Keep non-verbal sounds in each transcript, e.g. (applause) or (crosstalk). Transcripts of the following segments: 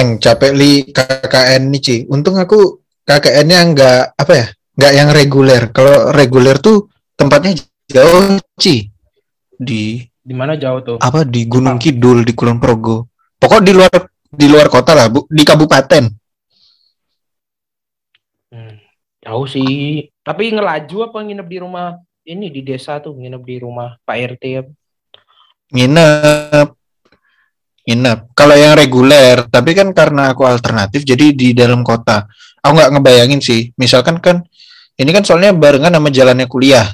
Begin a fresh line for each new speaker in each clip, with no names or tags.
Leng capek li KKN nih Ci. Untung aku KKN-nya nggak apa ya, nggak yang reguler. Kalau reguler tuh tempatnya jauh Ci. Di
Di mana jauh tuh?
apa di Gunung Kidul di Kulon Progo. Pokok di luar di luar kota lah, Bu, di kabupaten.
Hmm, jauh sih. Tapi ngelaju apa nginep di rumah ini di desa tuh nginep di rumah Pak RT ya.
Nginep. Nginep. Kalau yang reguler, tapi kan karena aku alternatif jadi di dalam kota. Aku nggak ngebayangin sih. Misalkan kan ini kan soalnya barengan sama jalannya kuliah.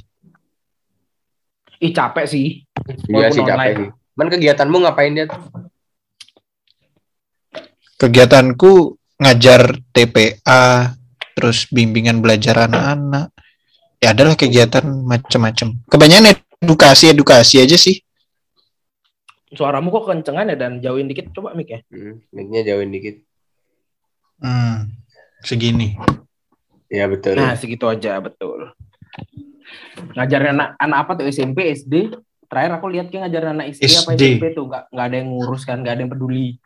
Ih capek sih.
Iya sih capek
online.
sih. Man kegiatanmu ngapain dia?
Kegiatanku ngajar TPA, terus bimbingan belajar anak-anak. Ya adalah kegiatan macam-macam. Kebanyakan edukasi edukasi aja sih.
Suaramu kok kencengan ya dan jauhin dikit coba mic ya.
Hmm, mic-nya jauhin dikit.
Hmm, segini.
Ya betul.
Nah, segitu aja betul. Ngajarin anak anak apa tuh SMP, SD? Terakhir aku lihat kayak ngajarin anak SD, apa
SD.
SMP tuh nggak nggak ada yang ngurus kan, nggak ada yang peduli.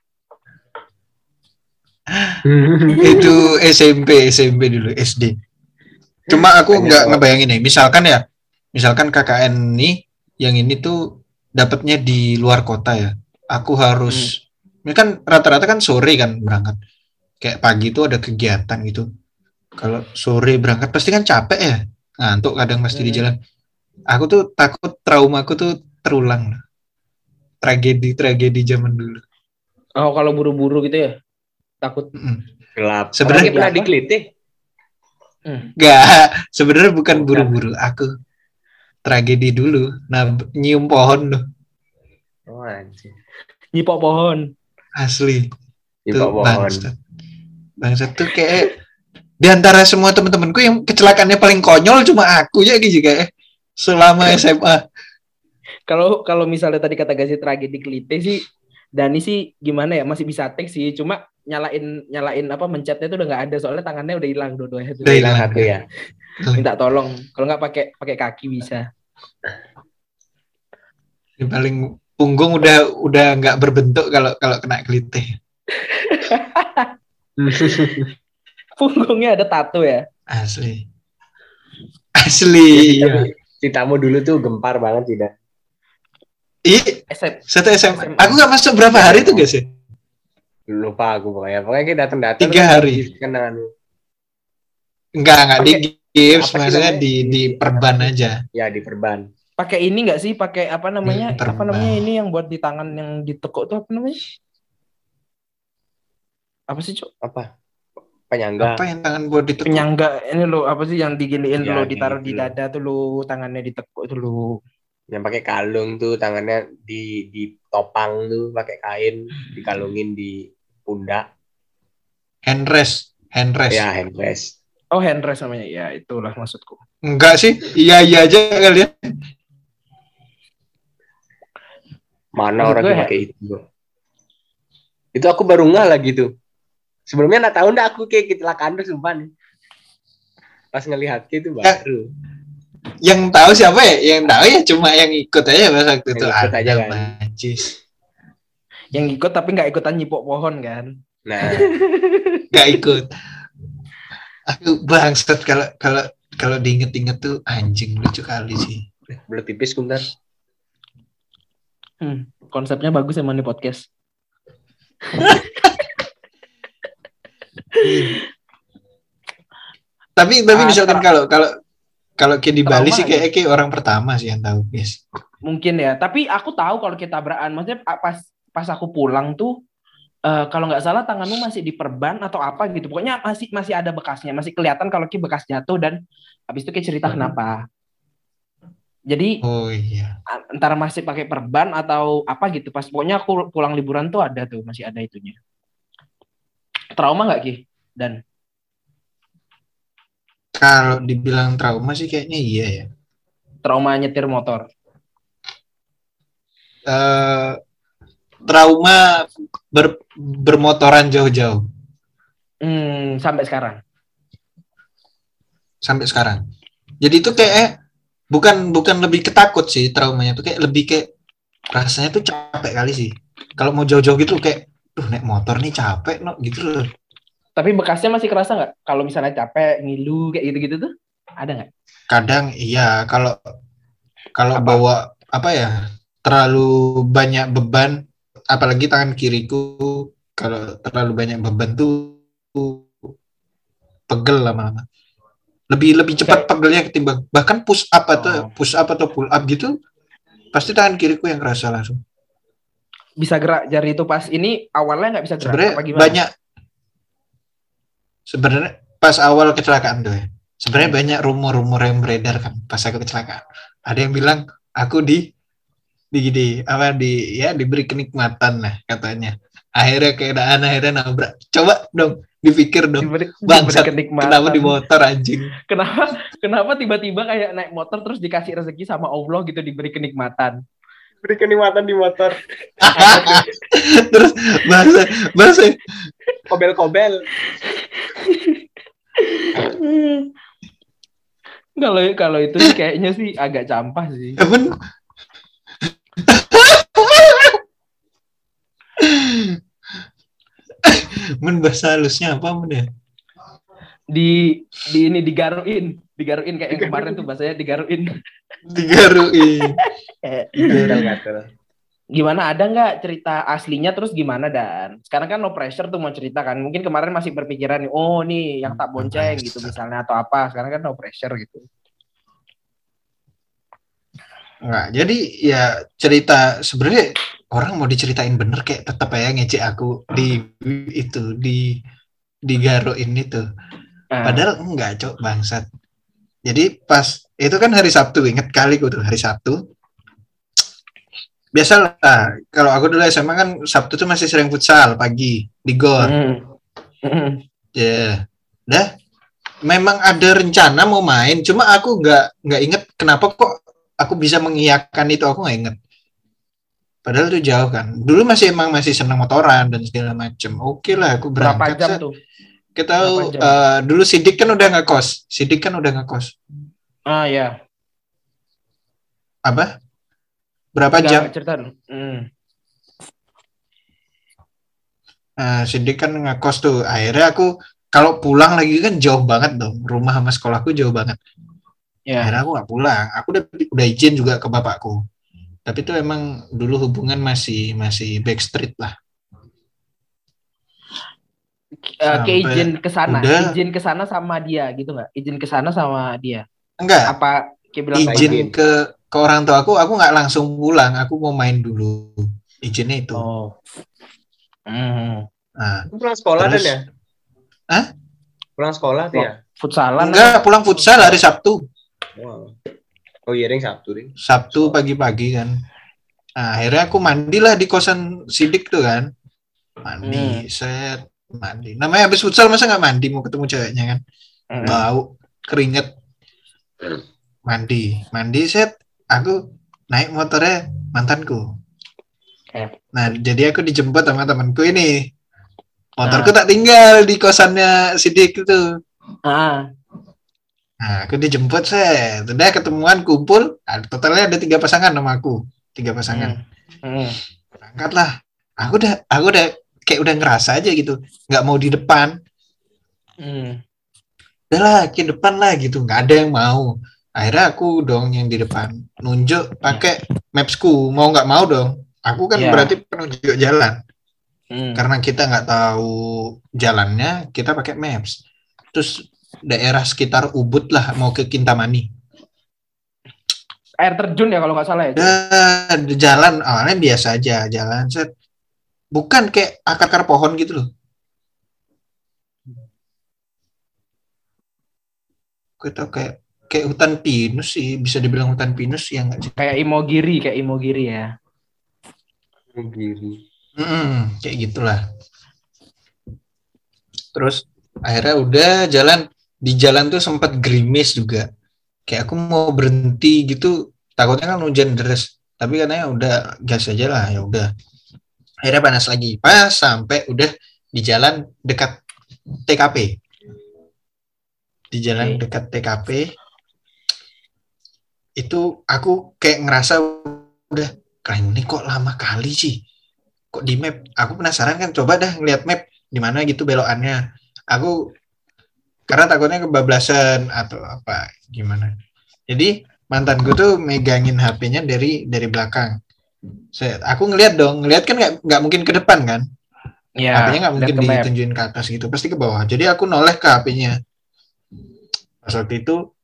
(laughs)
itu SMP SMP dulu SD cuma aku nggak ngebayangin nih misalkan ya misalkan KKN nih yang ini tuh dapatnya di luar kota ya aku harus ini kan rata-rata kan sore kan berangkat kayak pagi itu ada kegiatan gitu kalau sore berangkat pasti kan capek ya ngantuk kadang pasti di
Hmm.
jalan aku tuh takut traumaku tuh terulang tragedi tragedi zaman dulu
Oh, kalau buru-buru gitu ya? Takut.
Mm-mm.
Gelap.
Sebenarnya
pernah
apa?
dikelitik.
Enggak, (laughs) sebenarnya bukan
Bukan.
buru-buru. Aku tragedi dulu. Nah, nyium pohon loh,
Oh anjir.
Nyipok pohon.
asli. Tuh,
pohon.
bangsat. Bangsat tuh kayak di antara semua teman-temanku yang kecelakaannya paling konyol cuma aku ya gitu kayak selama (laughs) SMA.
Kalau kalau misalnya tadi kata Gazi tragedi kelite sih Dani sih gimana ya masih bisa teks sih cuma nyalain nyalain apa mencetnya itu udah nggak ada soalnya tangannya udah hilang dua-duanya tuh.
Udah
Hilang
hilang.
satu ya.
Minta tolong kalau nggak pakai pakai kaki bisa
Yang paling punggung udah udah nggak berbentuk kalau kalau kena kelitih. (laughs)
punggungnya ada tato ya
Asli. Asli. Iya.
Tapi Citamu dulu tuh gempar banget tidak.
SM
satu SMA.
SMA.
Aku nggak masuk berapa hari tuh guys ya?
Lupa aku pokoknya. Pokoknya kayak datang-datang.
Tiga
terus
hari.
Kenanganmu.
Enggak, enggak di
Sih
maksudnya
namanya?
di di perban aja.
Ya di perban.
pakai ini nggak sih pakai apa namanya
Hmm,
apa namanya ini yang buat di tangan yang ditekuk tuh apa namanya apa sih cok
Apa? Penyangga.
Apa yang tangan buat ditekuk?
penyangga ini lo apa sih yang diginiin
Ya,
lo ditaruh di dada tuh lo tangannya ditekuk tuh lo
Yang pakai kalung tuh tangannya di di topang tuh pakai kain dikalungin di pundak.
Handrest, handrest.
Ya handrest.
Oh handrest namanya ya itulah maksudku
Enggak sih, iya iya aja kalian.
Mana
Maksud
orang yang
ya-
pakai itu? Itu aku baru nggak lagi tuh. Sebelumnya nggak tahu ndak aku kayak kecelakaan tuh sumpah nih. Pas ngelihat itu
Ya.
baru.
Yang tahu siapa ya? Yang tahu ya cuma yang ikut aja pas waktu
Yang
itu
ikut aja
ada
kan.
Majis.
yang ikut tapi nggak ikutan nyipok pohon kan
Nah,
Gak ikut. Aku bangsat kalau kalau kalau diinget-inget tuh anjing lucu kali sih.
belut tipis bentar.
Hmm, konsepnya bagus emang nih podcast (laughs)
tapi tapi
Ah,
misalkan kalau kalau kalau kayak di Bali sih
ya?
kayak kayak orang pertama sih yang tahu, guys.
mungkin ya tapi aku tahu kalau kita tabrakan maksudnya pa- pas pas aku pulang tuh eh, kalau nggak salah tanganmu masih diperban atau apa gitu. Pokoknya masih masih ada bekasnya. Masih kelihatan kalau ki bekas jatuh dan habis itu ki cerita
Hmm.
kenapa. Jadi
Oh iya.
antara masih pakai perban atau apa gitu. Pas pokoknya aku pulang liburan tuh ada tuh masih ada itunya. Trauma nggak ki? Dan
Kalau dibilang trauma sih kayaknya iya ya.
trauma nyetir motor.
Eh trauma ber- bermotoran jauh-jauh
hmm, sampai sekarang
sampai sekarang. Jadi itu kayak eh, bukan bukan lebih ketakut sih traumanya tuh kayak lebih kayak rasanya tuh capek kali sih. Kalau mau jauh-jauh gitu kayak Duh, naik motor nih capek no gitu loh.
Tapi bekasnya masih kerasa nggak? Kalau misalnya capek, ngilu kayak gitu-gitu tuh, ada nggak?
Kadang iya kalau kalau bawa apa ya terlalu banyak beban apalagi tangan kiriku kalau terlalu banyak beban tuh pegel lama-lama. Lebih lebih cepat pegelnya ketimbang bahkan push up atau
Oh.
push up atau pull up gitu pasti tangan kiriku yang kerasa langsung.
Bisa gerak jari itu pas ini awalnya nggak bisa gerak
Sebenarnya
apa gimana?
banyak sebenarnya pas awal kecelakaan tuh ya. Sebenarnya banyak rumor-rumor yang beredar kan pas aku kecelakaan. Ada yang bilang aku di di di apa di ya diberi kenikmatan lah katanya. Akhirnya keadaan akhirnya nabrak. Coba dong dipikir dong.
Diberi,
Bangsat,
diberi kenikmatan.
Kenapa di motor anjing?
Kenapa kenapa tiba-tiba kayak naik motor terus dikasih rezeki sama Allah gitu diberi kenikmatan.
Beri kenikmatan di motor. (laughs)
Terus bahasa bahasa
Kobel-kobel.
Kalau kalau itu sih kayaknya sih agak campah sih.
Temen (laughs) Men bahasa halusnya apa men ya?
Di di ini digaruin, digaruin kayak yang kemarin tuh bahasanya digaruin. (laughs)
Digaruin.
Gatel-gatel.
Gimana ada nggak cerita aslinya terus gimana dan sekarang kan no pressure tuh mau cerita kan mungkin kemarin masih berpikiran nih oh nih yang tak bonceng gitu misalnya atau apa sekarang kan no pressure gitu
Enggak, jadi ya cerita sebenarnya orang mau diceritain bener kayak tetap aja ngecek aku di itu di di garuin itu.
Nah,
Padahal enggak, cok, bangsat. Jadi pas itu kan hari Sabtu, inget kali gue tuh hari Sabtu. Biasalah, kalau aku dulu SMA kan Sabtu tuh masih sering futsal pagi di gor.
mm, mm,
Ya, dah. Memang ada rencana mau main, cuma aku nggak nggak inget kenapa kok aku bisa mengiyakan itu aku nggak inget. Padahal itu jauh kan. Dulu masih emang masih senang motoran dan segala macem. Oke lah, aku
berapa
berangkat.
jam
set.
tuh
Kita tahu
Berapa jam?
eh, dulu Sidik kan udah ngekos. Sidik kan udah ngekos.
ah ya
Apa? Berapa
Nggak,
jam?
nggak cerita dulu Hmm.
Nah, Sidik kan ngekos tuh. Akhirnya aku kalau pulang lagi kan jauh banget dong. Rumah sama sekolahku jauh banget.
Ya
Akhirnya aku nggak pulang. Aku udah udah izin juga ke bapakku. Tapi itu emang dulu hubungan masih masih backstreet lah.
Eh, ke
Sampai
izin ke sana izin ke sana sama dia gitu nggak izin ke sana sama dia
Enggak,
apa kayak bilang
Izin.
izin ke ke orang tua aku, aku nggak langsung pulang. Aku mau main dulu. Izinnya itu.
oh Hmm.
Nah,
pulang sekolah
Terus-
dan ya?
Hah?
Pulang sekolah tuh ya?
futsalan
enggak pulang futsal hari Sabtu.
Wow. Oh iya, Ring Sabtu, Ring.
Sabtu pagi-pagi kan. Nah, akhirnya aku mandilah di kosan Sidik tuh kan. Mandi, set, mandi. Namanya habis futsal masa nggak mandi mau ketemu ceweknya kan?
Hmm.
Bau, keringet. Mandi, mandi set. Aku naik motornya mantanku.
Eh.
Nah, jadi aku dijemput sama temanku ini. Motorku tak tinggal di kosannya Sidik itu.
ah
Nah, aku dijemput set. Udah ketemuan kumpul. Nah, totalnya ada tiga pasangan sama aku. Tiga pasangan.
Hmm. Hmm.
aku udah aku udah kayak udah ngerasa aja gitu nggak mau di depan
Hmm.
udah lah ke depan lah gitu nggak ada yang mau akhirnya aku dong yang di depan nunjuk pakai mapsku mau nggak mau dong aku kan
Iya.
berarti penunjuk jalan
Hmm.
karena kita nggak tahu jalannya kita pakai maps terus daerah sekitar Ubud lah mau ke Kintamani.
Air terjun ya kalau nggak salah ya?
Dan jalan awalnya biasa aja jalan set. Bukan kayak akar-akar pohon gitu loh. Kita kayak kayak hutan pinus sih bisa dibilang hutan pinus ya nggak sih?
Kayak imogiri kayak imogiri ya.
Giri.
Mm-mm, kayak gitulah. Terus akhirnya udah jalan di jalan tuh sempat gerimis juga. Kayak aku mau berhenti gitu takutnya kan hujan deras. Tapi katanya udah gas aja lah ya udah. Akhirnya panas lagi. Pas sampai udah di jalan dekat TKP di jalan dekat TKP itu aku kayak ngerasa udah keren ini kok lama kali sih? Kok di map? Aku penasaran kan coba dah ngeliat map di mana gitu belokannya. Aku karena takutnya kebablasan atau apa gimana. Jadi mantanku tuh megangin HP-nya dari dari belakang. Saya aku ngeliat dong ngeliat kan nggak nggak mungkin ke depan kan?
Iya.
HP-nya nggak mungkin ditunjukin ke atas gitu pasti ke bawah. Jadi aku noleh ke HP-nya pas waktu itu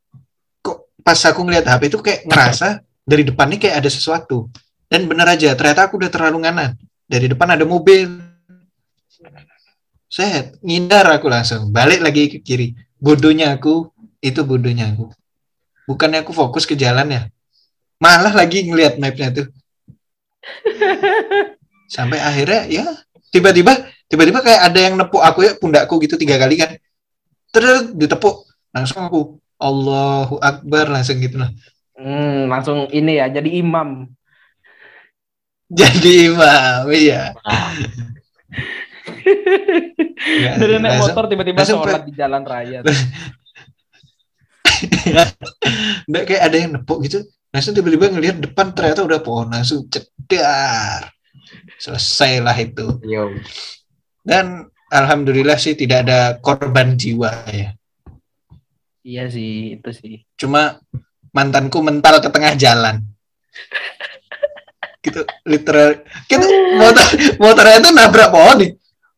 kok pas aku ngeliat HP itu kayak ngerasa dari depan nih kayak ada sesuatu. Dan bener aja ternyata aku udah terlalu nganan. Dari depan ada mobil saya ngindar aku langsung. Balik lagi ke kiri. Bodohnya aku itu bodohnya aku. Bukannya aku fokus ke jalan ya? Malah lagi ngeliat mapnya tuh. (laughs) Sampai akhirnya ya tiba-tiba tiba-tiba kayak ada yang nepuk aku ya pundakku gitu tiga kali kan. Terus ditepuk. Langsung aku Allahu Akbar langsung gitu lah.
Hmm, langsung ini ya jadi imam.
jadi imam iya
Dari naik
langsung-
motor tiba-tiba
langsung
sholat di jalan raya.
Nggak, kayak ada yang nepuk gitu. Langsung tiba-tiba ngelihat depan ternyata udah pohon. Langsung cedar. Selesai lah itu.
Yo.
dan alhamdulillah sih tidak ada korban jiwa ya.
Iya sih, itu sih.
cuma mantanku mental ke tengah jalan. Gitu literal. Gitu motor motornya itu nabrak pohon nih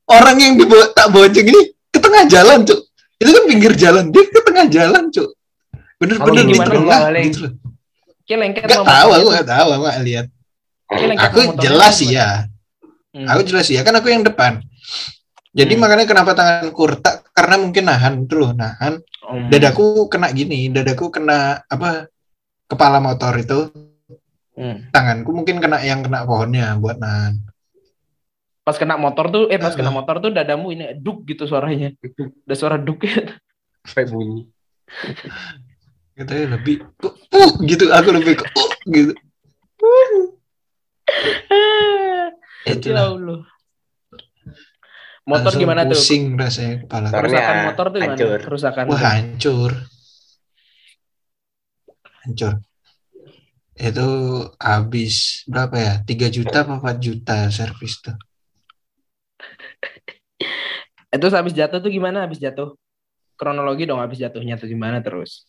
orang yang dibawa tak bonceng ini ke tengah jalan cuk. Itu kan pinggir jalan. Dia ke tengah jalan cuk. Bener-bener di tengah gitu
sama
tahu aku nggak tahu aku nggak lihat. Aku jelas
tuh.
iya.
Hmm.
aku jelas iya kan aku yang depan. Jadi
Hmm.
makanya kenapa tanganku retak karena mungkin nahan itu loh nahan.
Hmm.
dadaku kena gini dadaku kena apa kepala motor itu.
Hmm.
tanganku mungkin kena yang kena pohonnya buat nahan
Pas kena motor tuh, eh pas kena motor tuh dadamu ini duk gitu suaranya. Ada suara duk ya.
Sampai bunyi.
katanya lebih uh, uh, gitu aku lebih ke uh, gitu (laughs)
ya
itulah
Allah. Motor
Langsung
gimana tuh?
pusing rasanya kepala.
Kerusakan motor tuh gimana?
hancur.
Kerusakan.
wah hancur hancur itu habis berapa ya 3 juta apa 4 juta servis tuh (laughs)
Itu habis jatuh tuh gimana habis jatuh? Kronologi dong habis jatuhnya tuh gimana terus?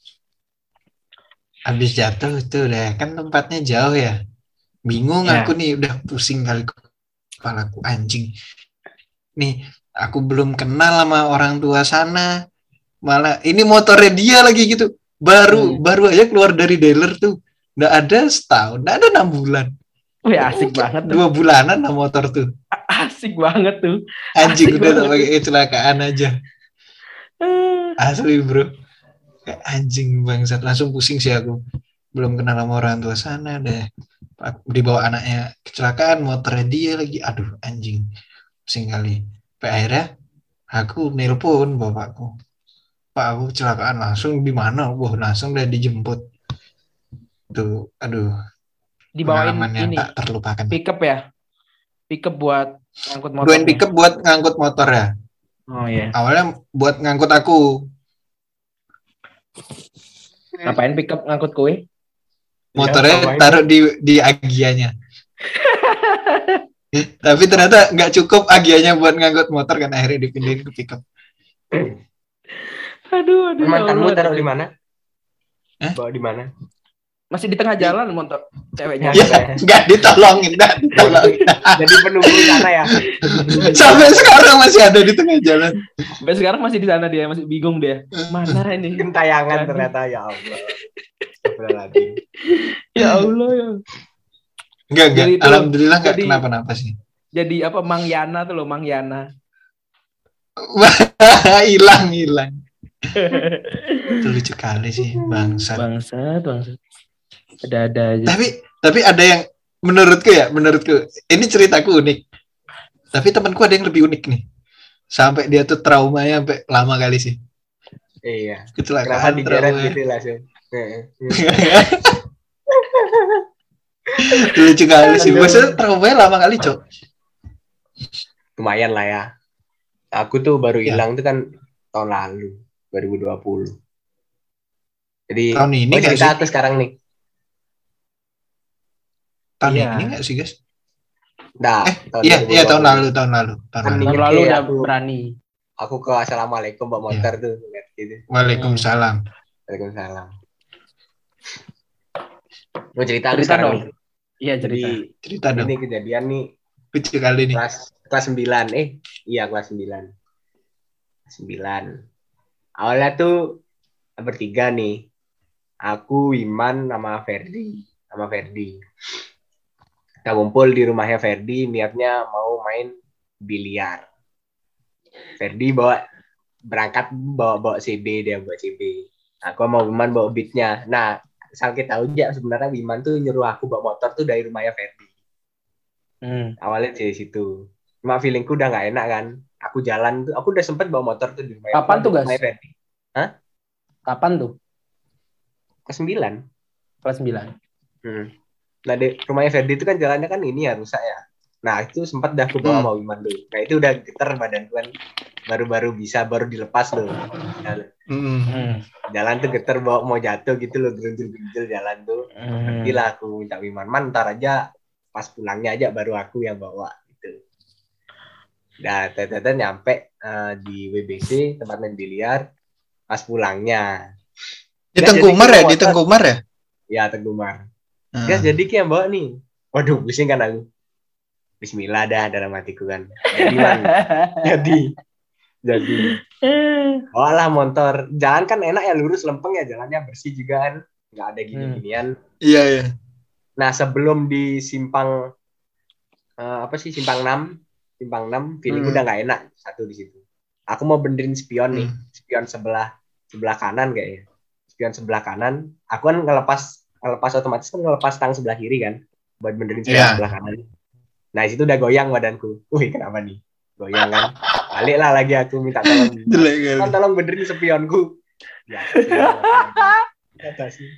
habis jatuh itu deh kan tempatnya jauh ya bingung
Ya.
aku nih udah pusing kali kepalaku anjing nih aku belum kenal sama orang tua sana malah ini motornya dia lagi gitu baru
Hmm.
baru aja keluar dari dealer tuh nggak ada setahun nggak ada enam bulan
Wih asik
Mungkin
banget tuh.
dua bulanan lah motor tuh (laughs)
Asik banget tuh.
anjing udah tak pakai kecelakaan aja.
Eh,
asli bro. Kayak anjing bangsat. Langsung pusing sih aku. Belum kenal sama orang tua sana deh. Dibawa anaknya kecelakaan motornya dia lagi. Aduh anjing. Pusing kali. Sampai akhirnya aku nelpon bapakku. Pak aku kecelakaan. Langsung di mana? Wah langsung udah dijemput. Tuh aduh.
Dibawain ini
tak terlupakan.
pickup ya. Pickup buat ngangkut motor.
Bawain pickup buat ngangkut motor ya
Oh iya.
awalnya buat ngangkut aku
Ngapain pickup ngangkut kue?
motornya
ngapain?
taruh di di agianya (laughs) tapi ternyata nggak cukup agianya buat ngangkut motor kan akhirnya dipindahin ke pickup
Aduh, aduh. ya
Mantanmu
Allah.
taruh di mana?
Eh?
Bawa di mana?
Masih di tengah jalan motor ceweknya.
Ya.
ya nggak ditolongin nggak ditolongin
Jadi penunggu di sana ya.
sampai sekarang masih ada di tengah jalan
Sampai sekarang masih di sana dia, masih bingung dia. Mana ini?
Gentayangan ternyata ya Allah.
Ya Allah ya.
nggak nggak
Jadi
alhamdulillah nggak
jadi-
kenapa-napa sih
Jadi apa Mang Yana tuh loh, Mang Yana. (laughs)
hilang hilang itu lucu kali sih bangsat
Bangsat, bangsat. Ada-ada aja.
tapi tapi ada yang menurutku ya menurutku ini ceritaku unik tapi temanku ada yang lebih unik nih sampai dia tuh traumanya sampai lama kali sih
Iya.
Kecelakaan trauma
gitu langsung? Heeh. (laughs)
lucu kali sih maksudnya traumanya lama kali cok
Lumayan lah ya. Aku tuh baru
Ya.
hilang tuh kan tahun lalu, 2020. Jadi
tahun ini
oh, cerita
sih
aku sekarang nih.
Tahun
Iya.
ini nggak sih guys
Nah,
Eh, iya, iya tahun lalu, tahun lalu, tahun lalu.
Tahun lalu
ya,
udah
aku.
berani.
Aku ke assalamualaikum bawa motor tuh lihat gitu.
Waalaikumsalam.
Waalaikumsalam. Mau cerita
Cerita dong.
nih.
Iya
Jadi
cerita.
Cerita dong.
ini kejadian nih
Lucu kali nih.
kelas kelas 9 eh iya kelas 9 9 awalnya tuh bertiga nih aku Iman sama Ferdi sama Ferdi kita ngumpul di rumahnya Ferdi niatnya mau main biliar Ferdi bawa berangkat bawa bawa CB dia bawa CB aku sama Iman bawa beatnya nah asal kita tahu aja sebenarnya Iman tuh nyuruh aku bawa motor tuh dari rumahnya Ferdi
Hmm.
awalnya dari situ cuma feelingku udah nggak enak kan aku jalan tuh aku udah sempet bawa motor tuh di rumah
Kapan tuh,
rumahnya Ferdi.
Kapan tuh?
ke sembilan
Kelas 9.
hmm. Nah di rumahnya Ferdi itu kan jalannya kan ini ya rusak ya nah itu sempat dah aku bawa
Hmm.
mau Iman tuh nah itu udah geter badanku kan baru-baru bisa baru dilepas loh jalan,
Mm.
Hmm.
jalan tuh geter bawa mau jatuh gitu loh gerunjul-gerunjul jalan tuh
Hmm.
Gila aku minta Iman man ntar aja pas pulangnya aja baru aku yang bawa gitu. Nah, tete nyampe eh, di WBC tempat main biliar pas pulangnya.
Di Tengkumar
jadi
ya, di Tengkumar ya.
Ya Tegumar. Guys, jadi ki yang bawa nih. Waduh, pusing kan aku. Bismillah dah dalam hatiku kan. Jadi man, (laughs) jadi jadi bawa lah motor. Jalan kan enak ya lurus lempeng ya jalannya bersih juga kan. Nggak ada gini-ginian.
Iya, iya.
Nah, sebelum di simpang eh, apa sih simpang 6, simpang 6 feeling
Hmm.
udah nggak enak satu di situ. Aku mau benerin spion nih,
Hmm.
spion sebelah sebelah kanan kayaknya. Spion sebelah kanan, aku kan ngelepas ngelepas otomatis kan ngelepas tang sebelah kiri kan buat benerin spion
Iya.
sebelah kanan. Nah, itu udah goyang badanku. Wih, kenapa nih? Goyang kan. Balik lah lagi aku minta tolong. (laughs)
Jelek kali.
Kan tolong benerin spionku. Ya, kata sih.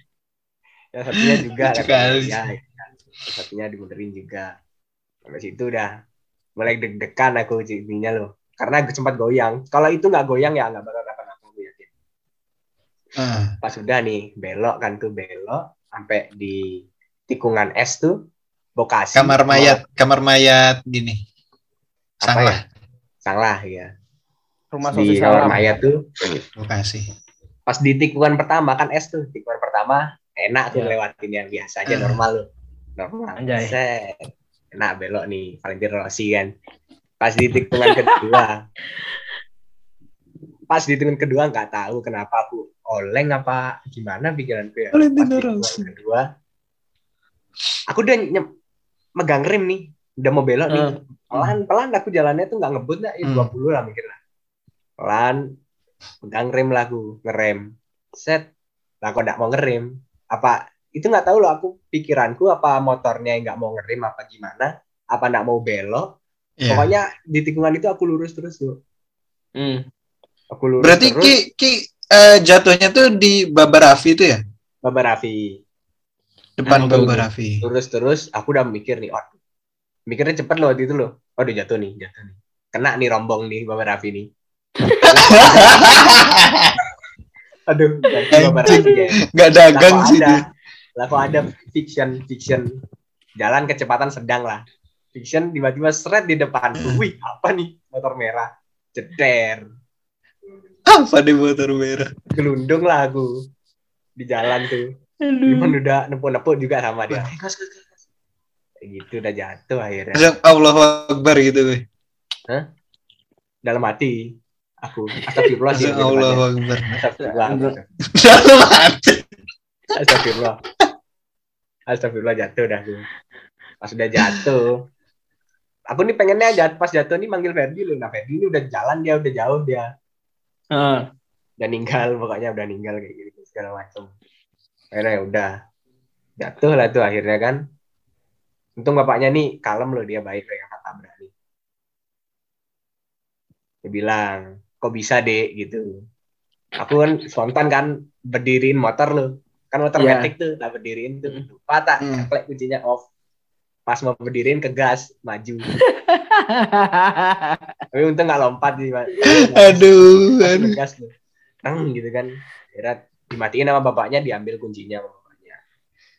(laughs) Yang satunya juga.
Kali.
Ya, ya. Yang satunya dibenerin juga. Sampai situ udah mulai deg-degan aku jadinya loh. Karena aku sempat goyang. Kalau itu nggak goyang ya nggak bakal kenapa-napa aku yakin.
Ah.
Pas udah nih belok kan tuh belok sampai di tikungan es tuh Bokasi.
Kamar mayat, kamar mayat gini.
Apa
Sanglah,
Salah ya.
Rumah
Di kamar
salam.
mayat tuh
Bekasi.
pas di tikungan pertama kan es tuh tikungan pertama enak tuh
Iya.
lewatin yang biasa aja
Hmm.
normal loh normal
Anjay.
Set. enak belok nih Valentino Rossi kan pas di tikungan kedua (laughs) pas di tikungan kedua nggak tahu kenapa aku oleng apa gimana ya
Valentino
di tikungan
Rossi.
kedua aku udah nyem- megang rem nih udah mau belok nih
Hmm.
pelan pelan aku jalannya tuh nggak ngebut lah ya
Hmm.
20 lah mikir lah pelan pegang rem lah aku ngerem set lah kok nggak mau ngerem apa itu nggak tahu loh aku pikiranku apa motornya yang nggak mau ngerem apa gimana apa nggak mau belok
Iya.
pokoknya di tikungan itu aku lurus terus tuh
Hmm.
aku lurus
Berarti
terus
Ki, Ki eh, jatuhnya tuh di Baba Raffi itu ya?
Baba Raffi
Depan
Hmm,
Baba. Raffi.
lurus terus aku udah mikir nih oh mikirnya cepet loh waktu itu loh waduh jatuh nih jatuh nih kena nih rombong nih Baba Raffi nih (laughs) aduh jatuh Baba. Raffi ya
Nggak dagang sih
ada,
dia.
lah kok ada fiction fiction jalan kecepatan sedang lah fiction tiba-tiba seret di depanku (laughs) wih apa nih motor merah ceder (laughs)
Apa di motor merah?
gelundung lah aku. Di jalan tuh. Iman udah nepuk-nepuk juga sama dia. Gitu udah jatuh akhirnya.
Allah Akbar gitu, weh.
dalam hati. Aku astagfirullah. Sih
Allah. Akbar.
astagfirullah. (laughs)
Dalam hati.
astagfirullah. Astagfirullah jatuh dah aku. Pas udah jatuh. Aku nih pengennya jat pas jatuh nih manggil Ferdi loh. Nah Ferdi ini udah jalan dia udah jauh dia
Ah.
udah ninggal pokoknya udah ninggal kayak gitu segala macam akhirnya ya udah. Jatuh lah tuh akhirnya kan. Untung bapaknya nih kalem loh dia baik kayak kata berani dia bilang kok bisa dek? gitu. Aku kan spontan kan berdiriin motor loh. Kan motor
Iya.
metik tuh tak berdiriin tuh.
Hmm.
lupa tak
Hmm.
ceklek kuncinya off. Pas mau berdiriin ke gas maju (laughs) (laughs) tapi untung nggak lompat sih Mas.
Aduh,
ngegas loh. Teng gitu kan. Kira dimatiin sama bapaknya, diambil kuncinya sama bapaknya.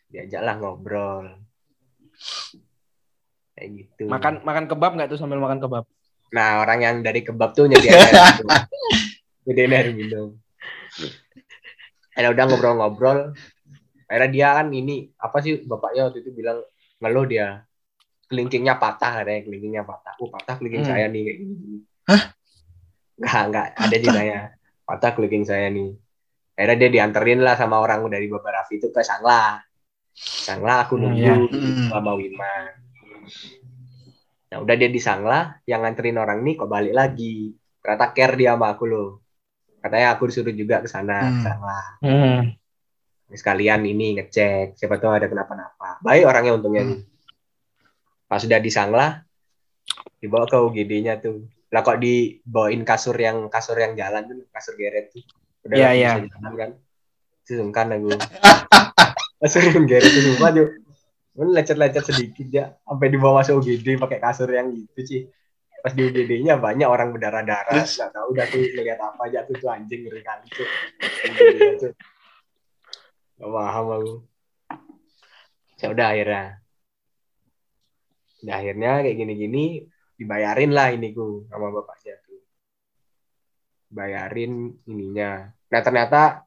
Diajaklah ngobrol. kayak gitu
Makan makan kebab nggak tuh sambil makan kebab?
nah orang yang dari kebab tuh nyediain air minum (laughs) nyediain air minum udah ngobrol-ngobrol akhirnya dia kan ini apa sih bapaknya waktu itu bilang ngeluh dia kelingkingnya patah katanya kelingkingnya patah oh patah kelingking
Hmm.
saya nih kayak gini
Hah?
nggak nggak ada ceritanya patah kelingking saya nih akhirnya dia dianterin lah sama orang dari Bapak Raffi itu ke Sangla Sangla aku
Hmm,
nunggu
iya.
Hmm.
sama Wiman nah udah dia di Sangla yang nganterin orang nih kok balik lagi ternyata care dia sama aku loh katanya aku disuruh juga ke sana
Hmm.
Sangla
Hmm.
sekalian ini ngecek siapa tahu ada kenapa-napa baik orangnya untungnya
Hmm.
Pas sudah di Sangla dibawa ke UGD-nya tuh. Lah kok dibawain kasur yang kasur yang jalan tuh kasur geret tuh. Udah nggak
iya.
bisa jalan kan? Sungkan aku (laughs) kasur yang geret tuh sumpah tuh lecet-lecet sedikit ya sampai dibawa masuk UGD pakai kasur yang gitu sih pas di UGD-nya banyak orang berdarah-darah. Nggak tahu udah tuh ngeliat apa aja tuh tuh anjing ngeri kali tuh. Gak paham aku. Ya udah akhirnya Udah akhirnya kayak gini-gini dibayarin lah ini ku sama bapaknya tuh. Bayarin ininya. Nah ternyata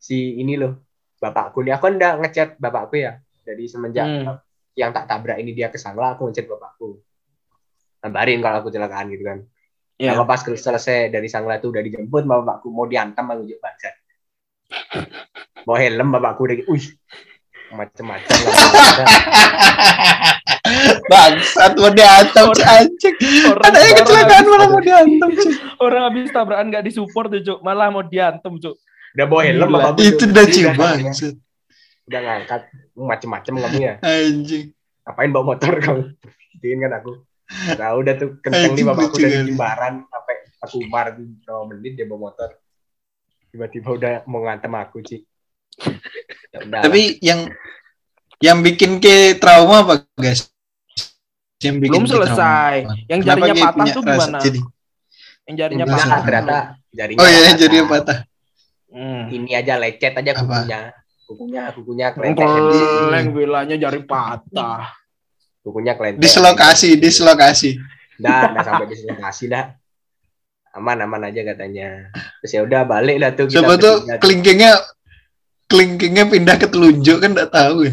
si ini loh bapakku nih. Aku udah ngechat bapakku ya. Dari semenjak
Hmm.
yang tak tabrak ini dia ke Sangla aku ngechat bapakku. Kabarin kalau aku celakaan gitu kan.
Iya.
Nah, pas selesai dari Sangla itu udah dijemput sama bapakku mau diantam aku juk bangsat bawa helm bapakku udah gitu, wih macem-macem lah (laughs)
Bangsat mau diantam si anjing. Anaknya
orang
kecelakaan malah mau diantam. Cuk.
orang habis tabrakan nggak disupport tuh, Cuk. Malah mau diantem, Cuk.
udah bawa helm bapakku
Itu udah cium
udah-
bangsat.
udah ngangkat macem-macem kamu ya
Anjing.
ngapain bawa motor (laughs) kamu gituin kan aku nah udah tuh kenceng nih bapakku dari
kali.
Jimbaran sampai aku Umar tuh berapa menit dia bawa motor tiba-tiba udah mau ngantem aku sih ya
Tapi yang yang bikin ke trauma apa, guys? Yang bikin
Belum selesai.
trauma.
Yang
Kenapa
jarinya
Ki
patah tuh gimana?
Jadi,
Yang jarinya
Yang
patah.
ternyata jaringnya
oh iya,
patah.
jadi patah.
Hmm.
ini aja lecet aja kukunya kukunya kukunya kelentek
Keleng bilangnya jari patah.
kukunya kelentek
Dislokasi, dislokasi.
dah dah sampai dislokasi dah aman aman aja katanya terus ya udah balik lah tuh kita
Siapa tuh kelingkingnya kelingkingnya pindah ke telunjuk kan enggak tahu ya.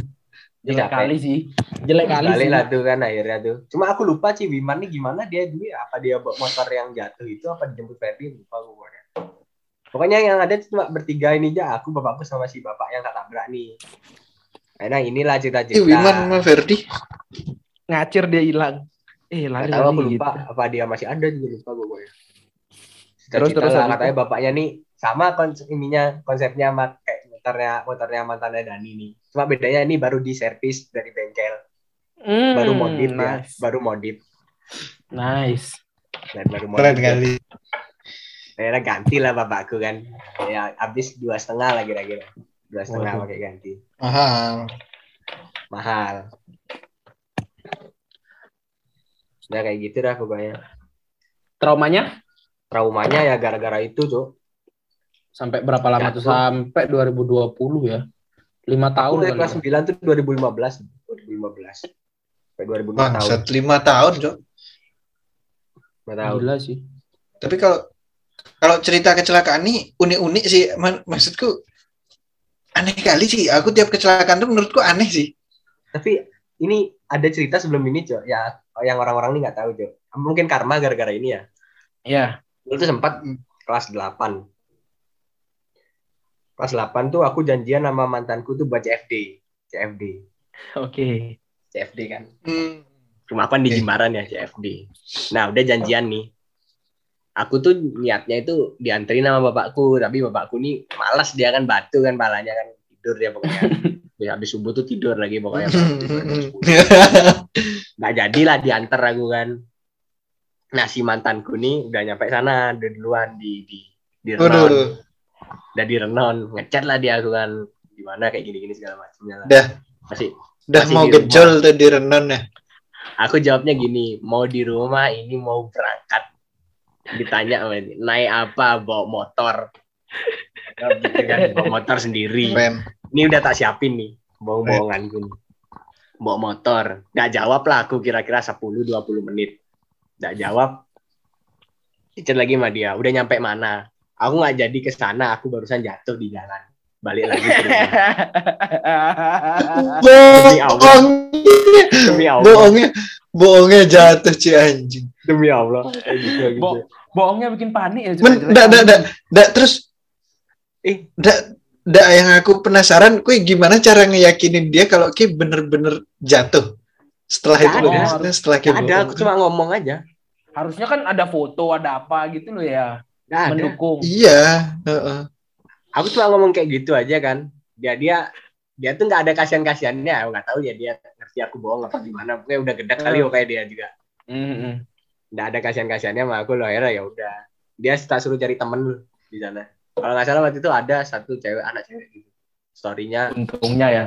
Jelek
Capek.
kali sih. Jelek kali
balik
sih.
lah tuh kan akhirnya tuh cuma aku lupa sih Wiman nih gimana dia dulu apa dia bawa motor yang jatuh itu apa dijemput Ferdi lupa pokoknya pokoknya yang ada cuma bertiga ini aja aku bapakku sama si bapak yang tak tabrak nih nah inilah cerita-cerita
Wiman sama Ferdi.
Ngacir dia hilang. Eh, lari
tahu aku lupa
gitu.
apa dia masih ada juga lupa gue pokoknya
Terus,
Cita-cita
terus
lah, katanya bapaknya nih sama konsep ininya konsepnya sama kayak motornya motornya mantannya Dani nih cuma bedanya ini baru di servis dari bengkel
Hmm,
baru modif ya
nice.
baru modif
Nice.
dan baru modif
Keren kali.
akhirnya ganti lah bapakku kan ya habis dua setengah lah kira-kira dua setengah pakai ganti
Mahal.
mahal Udah kayak gitu dah pokoknya
Traumanya
traumanya ya gara-gara itu tuh
sampai berapa lama tuh?
Jatuh.
Sampai 2020 ya. Lima tahun
aku kelas
ya.
9 tuh 2015 2015 sampai 2005 tahun
Bangsat lima tahun, Cok.
Nggak tahu
Gila sih.
Tapi kalau kalau cerita kecelakaan ini unik-unik sih, Man- maksudku aneh kali sih. Aku tiap kecelakaan tuh menurutku aneh sih.
tapi ini ada cerita sebelum ini cok ya yang orang-orang ini nggak tahu cok mungkin karma gara-gara ini ya
Ya.
itu sempat kelas 8 kelas 8 tuh aku janjian sama mantanku tuh buat CFD CFD
Oke.
CFD kan.
Hmm.
rumah kan di. Jimbaran ya CFD nah udah janjian nih. Aku tuh niatnya itu dianterin sama bapakku tapi bapakku nih malas dia kan batu kan palanya kan tidur dia pokoknya. (laughs) Ya, habis subuh tuh tidur lagi pokoknya. (laughs) Nggak jadilah diantar aku kan. Nah si mantanku nih udah nyampe sana udah duluan di di di Renon udah di Renon ngechat lah dia aku kan gimana kayak gini gini segala macamnya lah
Dah.
masih
udah
Masih
mau gejol tuh di Renon ya.
aku jawabnya gini mau di rumah ini mau berangkat ditanya naik apa bawa motor Gitu kan, bawa motor sendiri
Keren.
ini udah tak siapin nih bohong-bohonganku nih bawa motor. Nggak jawab lah aku kira-kira 10-20 menit. Nggak jawab. Dicat lagi sama dia, udah nyampe mana? Aku nggak jadi ke sana, aku barusan jatuh di jalan. Balik lagi ke (laughs) rumah. Demi Allah.
Bohong.
Demi Allah.
Bohongnya, bohongnya jatuh ci anjing.
Demi Allah. Kayak gitu, gitu.
Bo- Bohongnya bikin panik ya.
Men, dak, dak, dak, terus,
Eh.
dak, yang aku penasaran, kue gimana cara ngeyakinin dia kalau ki bener-bener jatuh setelah
Nggak
itu loh, setelah
Nggak ada, aku cuma ngomong aja.
Harusnya kan ada foto, ada apa gitu loh ya.
Nggak ada.
Mendukung.
Iya, heeh.
Aku cuma ngomong kayak gitu aja kan. Dia dia dia tuh nggak ada kasihan-kasihannya. Aku nggak tahu ya dia ngerti aku bohong apa gimana. Pokoknya udah gede kali
Hmm.
kayak dia juga.
Mm-mm.
Nggak ada kasihan-kasihannya sama aku loh. Akhirnya ya udah. Dia tak suruh cari temen lu di sana. Kalau nggak salah waktu itu ada satu cewek anak cewek gitu. Storynya
Untungnya ya.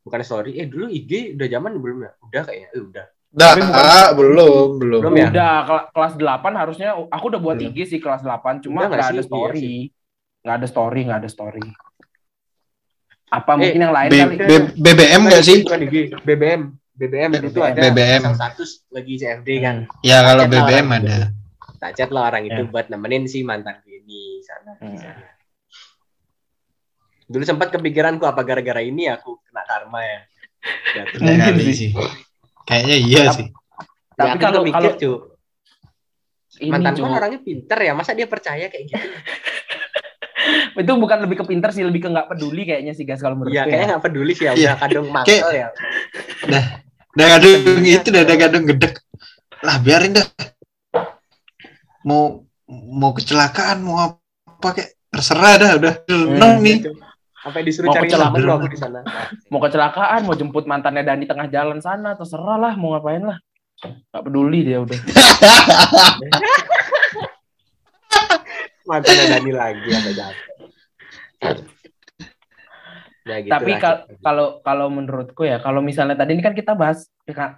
bukan story. Eh dulu IG udah zaman belum ya? Udah kayaknya. Eh, udah.
Dah,
Tapi bukan-
ah, belum, belum.
Belum ya?
Udah kela- kelas 8 harusnya aku udah buat
Belum.
IG sih kelas 8 cuma
nggak
ada
Iya
story. Nggak ada story, nggak ada story. Apa
Eh,
mungkin yang lain
B-
kali?
B- BBM nggak sih?
Bukan IG. BBM. BBM itu ada
BBM.
status lagi CFD kan.
Ya kalau BBM ada.
Tak chat lah orang itu
Ya.
buat nemenin si mantan ini sana.
Hmm.
Dulu sempat kepikiranku apa gara-gara ini aku kena karma ya. Jatuh.
Mungkin sih.
Kayaknya iya
Tapi-
sih.
Tapi
Ya, aku
kalau kalau
mikir, mantanku
Cuk,
kan orangnya pinter ya, masa dia percaya kayak gitu? (laughs)
itu bukan lebih ke pinter sih, lebih ke nggak peduli kayaknya sih guys kalau menurut
Iya,
gue
kayaknya
ya.
nggak peduli sih ya,
Iya.
udah kadung makel ya.
Udah kadung itu, udah kadung gedek. Lah biarin dah. Mau mau kecelakaan, mau apa kayak terserah dah, udah seneng nih.
Gitu. Sampai disuruh
Mau
cari loh aku di sana.
Mau kecelakaan, mau jemput mantannya Dani tengah jalan sana, terserah lah mau ngapain lah. Nggak peduli dia udah. (laughs)
Mantannya Dani lagi apa jatuh. Ya, gitu
Tapi kal- kalau kalau menurutku ya, kalau misalnya tadi ini kan kita bahas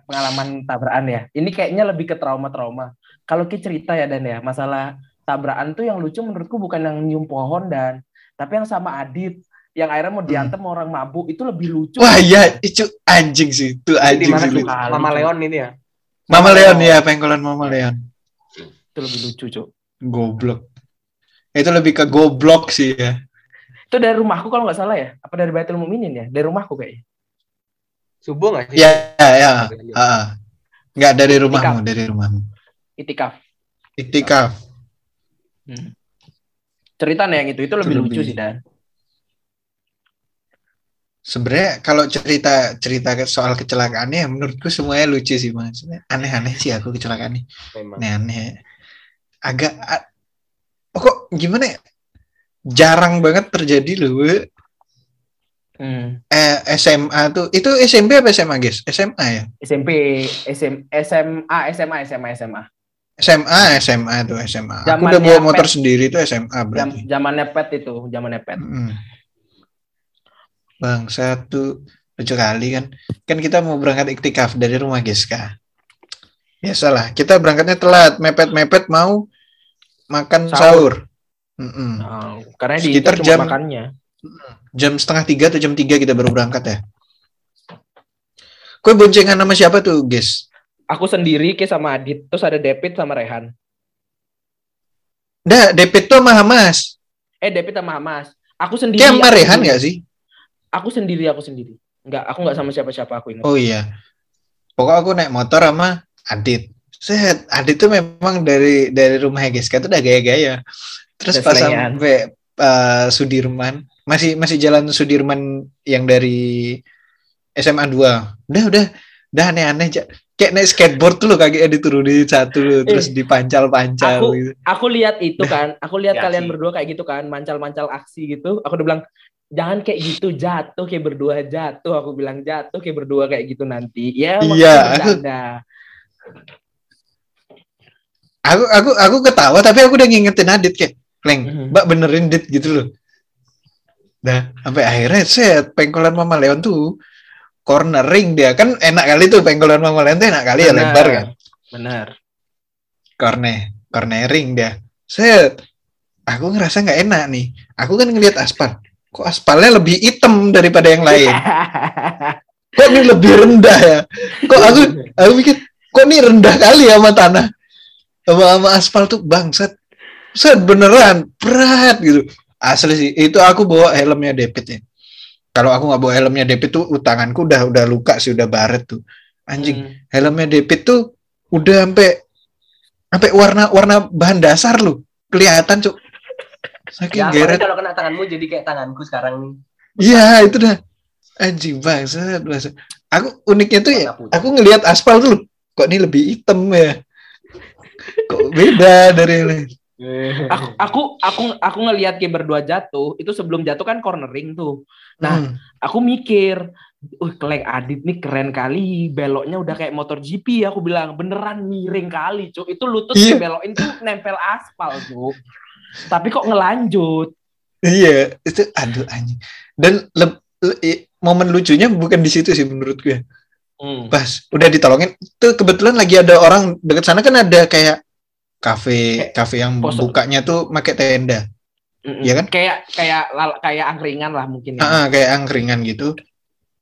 pengalaman tabrakan ya. Ini kayaknya lebih ke trauma-trauma. Kalau kita cerita ya Dan ya, masalah tabrakan tuh yang lucu menurutku bukan yang nyium pohon dan tapi yang sama Adit yang akhirnya mau diantem orang mabuk itu lebih lucu.
Wah iya, itu anjing sih, itu anjing sih.
Kali,
Mama. Leon ini ya.
Mama Leon ya, pengkolan Mama Leon.
Itu lebih lucu, Cuk.
Goblok. Itu lebih ke goblok sih ya.
Itu dari rumahku kalau nggak salah ya. Apa dari Baitul Mukminin ya? Dari rumahku kayaknya.
Subuh nggak sih?
Ya, ya, ya. Heeh. Nggak dari rumahmu, dari rumahmu.
Itikaf.
Iktikaf.
Ceritanya yang itu itu lebih
Itu
lucu
lebih-
sih Dan.
Sebenarnya kalau cerita cerita soal kecelakaannya menurutku semuanya lucu sih maksudnya aneh-aneh sih aku kecelakaan ini
Memang.
aneh-aneh agak oh, kok gimana ya jarang banget terjadi loh.
Hmm.
eh, SMA tuh itu SMP apa SMA guys SMA ya
SMP, SM, SMA, SMA, SMA, SMA.
SMA SMA tuh SMA aku
Zamannya
udah bawa motor
pet.
sendiri tuh SMA berarti
zamannya pet itu, zamannya pet.
Mm. Bang, satu lucu kali kan. Kan kita mau berangkat iktikaf dari rumah Giska. Biasalah, kita berangkatnya telat, mepet-mepet mau makan
Sahur.
sahur. Mm-mm.
Nah, karena di
Sekitar jam-
makannya.
Jam setengah tiga atau jam tiga kita baru berangkat ya. Kue boncengan sama siapa tuh, guys?
Aku sendiri ke sama Adit, terus ada Depit sama Rehan.
Dah, Depit tuh sama Hamas.
Eh Depit sama Hamas. Aku sendiri.
Kayak sama Rehan nggak sih?
Aku sendiri, aku sendiri. Enggak, aku enggak sama siapa-siapa aku ingat.
Oh iya. Pokoknya aku naik motor sama Adit. Set, Adit tuh memang dari dari rumah Giska tuh udah gaya-gaya. Terus pas sampai uh, Sudirman, masih masih jalan Sudirman yang dari SMA 2. Udah udah udah aneh-aneh kayak naik skateboard tuh loh kakinya diturunin satu loh, terus dipancal-pancal
aku-
gitu.
Aku lihat itu kan, aku lihat
Ya
kalian
sih.
berdua kayak gitu kan, mancal-mancal aksi gitu. Aku udah bilang, jangan kayak gitu, jatuh kayak berdua jatuh. Aku bilang jatuh kayak berdua kayak gitu nanti. Ya,
Iya, aku-
bercanda.
Aku aku aku ketawa tapi aku udah ngingetin Adit kayak, "Leng,
Mhm.
Mbak benerin Dit gitu loh." Nah, sampai akhirnya set pengkolan Mama Leon tuh cornering dia kan enak kali tuh pengkolan Mama Leon tuh enak kali ya
Benar.
lebar kan.
Benar.
Corner, cornering dia. Set. Aku ngerasa nggak enak nih. Aku kan ngelihat aspal. Kok aspalnya lebih hitam daripada yang lain? (laughs) kok ini lebih rendah ya? Kok aku aku mikir kok ini rendah kali ya sama tanah? Sama, sama aspal tuh bangsat. Set beneran berat gitu. Asli sih itu aku bawa helmnya Depit ya. Kalau aku nggak bawa helmnya Depit tuh tanganku udah udah luka sih udah baret tuh. Anjing
Hmm.
helmnya Depit tuh udah sampai sampai warna warna bahan dasar lu kelihatan cuk saking
Ya,
geret
kalau kena tanganmu jadi kayak tanganku sekarang nih.
Iya itu dah anjing bangsat. Aku uniknya tuh ya, aku ngelihat aspal tuh kok ini lebih hitam ya. Kok beda dari yang lain. (laughs)
aku aku aku aku ngelihat Kiber berdua jatuh itu sebelum jatuh kan cornering tuh Nah,
Hmm.
aku mikir uh Kleng Adit nih keren kali beloknya udah kayak motor GP aku bilang beneran miring kali cuk itu lutut
Iya.
dibelokin tuh nempel aspal cuk tapi kok ngelanjut
iya itu aduh anjing. Dan le- le- i- momen lucunya bukan di situ sih menurut gue.
Hmm.
Pas udah ditolongin tuh kebetulan lagi ada orang dekat sana kan ada kayak kafe kafe yang
pos-
bukanya tuh pakai tenda.
Mm-mm.
Iya kan?
kayak kayak kayak angkringan lah mungkin ya.
Ah, kayak angkringan gitu.